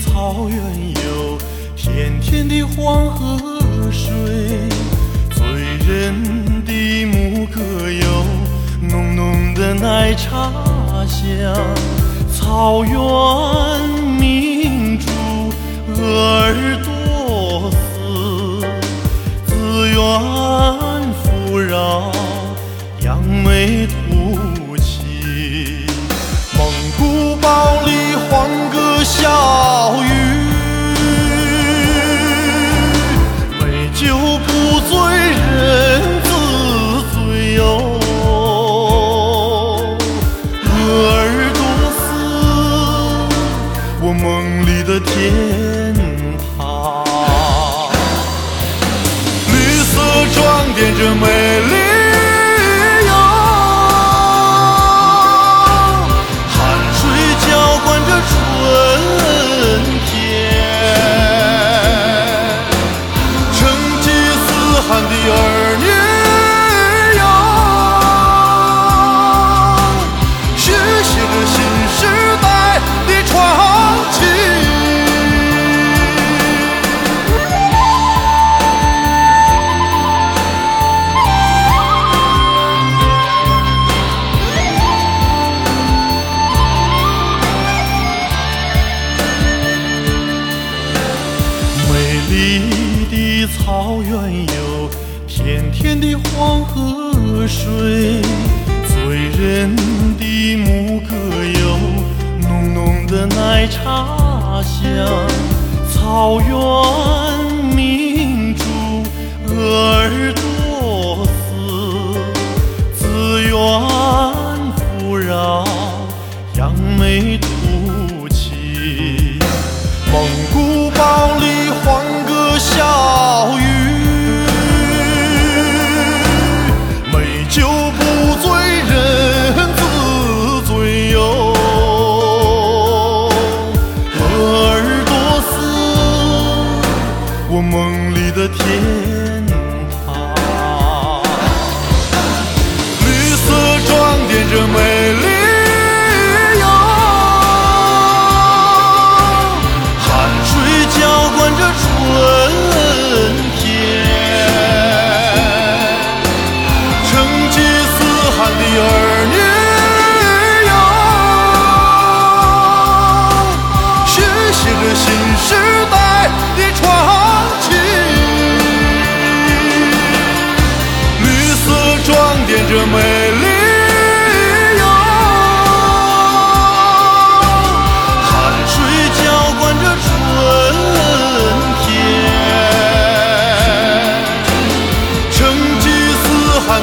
草原有甜甜的黄河水，醉人的牧歌有浓浓的奶茶香。草原酒不醉人自醉哟。鄂尔多斯，我梦里的天堂。绿色装点着美原有甜甜的黄河水，醉人的牧歌有浓浓的奶茶香。草原着美丽。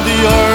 the earth.